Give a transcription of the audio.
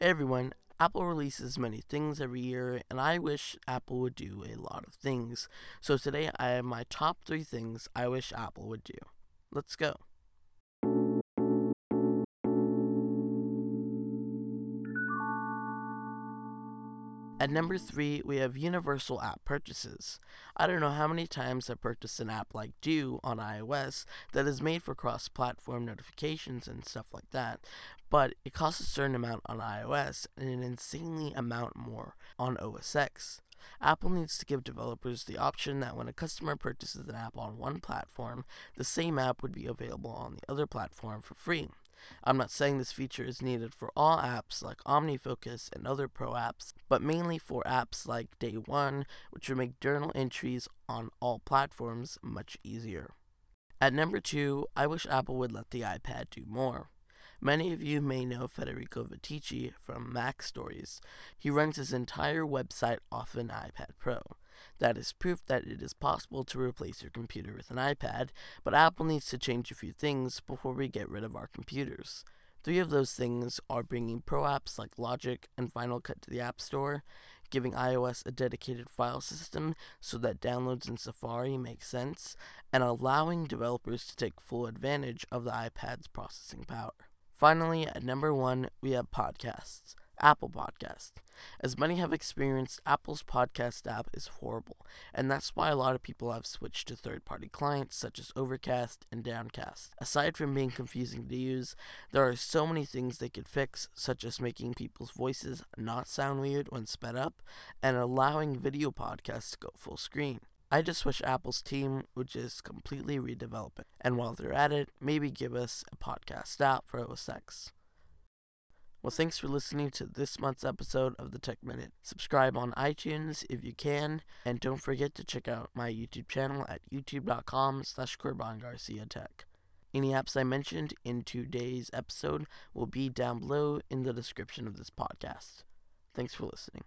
Hey everyone, Apple releases many things every year, and I wish Apple would do a lot of things. So today I have my top three things I wish Apple would do. Let's go. At number three, we have universal app purchases. I don't know how many times I've purchased an app like Due on iOS that is made for cross platform notifications and stuff like that, but it costs a certain amount on iOS and an insanely amount more on OS X. Apple needs to give developers the option that when a customer purchases an app on one platform, the same app would be available on the other platform for free. I'm not saying this feature is needed for all apps like OmniFocus and other pro apps, but mainly for apps like Day One, which would make journal entries on all platforms much easier. At number two, I wish Apple would let the iPad do more. Many of you may know Federico Viticci from Mac Stories. He runs his entire website off an iPad Pro. That is proof that it is possible to replace your computer with an iPad, but Apple needs to change a few things before we get rid of our computers. Three of those things are bringing pro apps like Logic and Final Cut to the App Store, giving iOS a dedicated file system so that downloads in Safari make sense, and allowing developers to take full advantage of the iPad's processing power. Finally, at number one, we have podcasts. Apple Podcast. As many have experienced, Apple's podcast app is horrible, and that's why a lot of people have switched to third party clients such as Overcast and Downcast. Aside from being confusing to use, there are so many things they could fix, such as making people's voices not sound weird when sped up, and allowing video podcasts to go full screen. I just wish Apple's team would just completely redevelop it. And while they're at it, maybe give us a podcast app for OS X. Well, thanks for listening to this month's episode of the Tech Minute. Subscribe on iTunes if you can, and don't forget to check out my YouTube channel at youtube.com slash Tech. Any apps I mentioned in today's episode will be down below in the description of this podcast. Thanks for listening.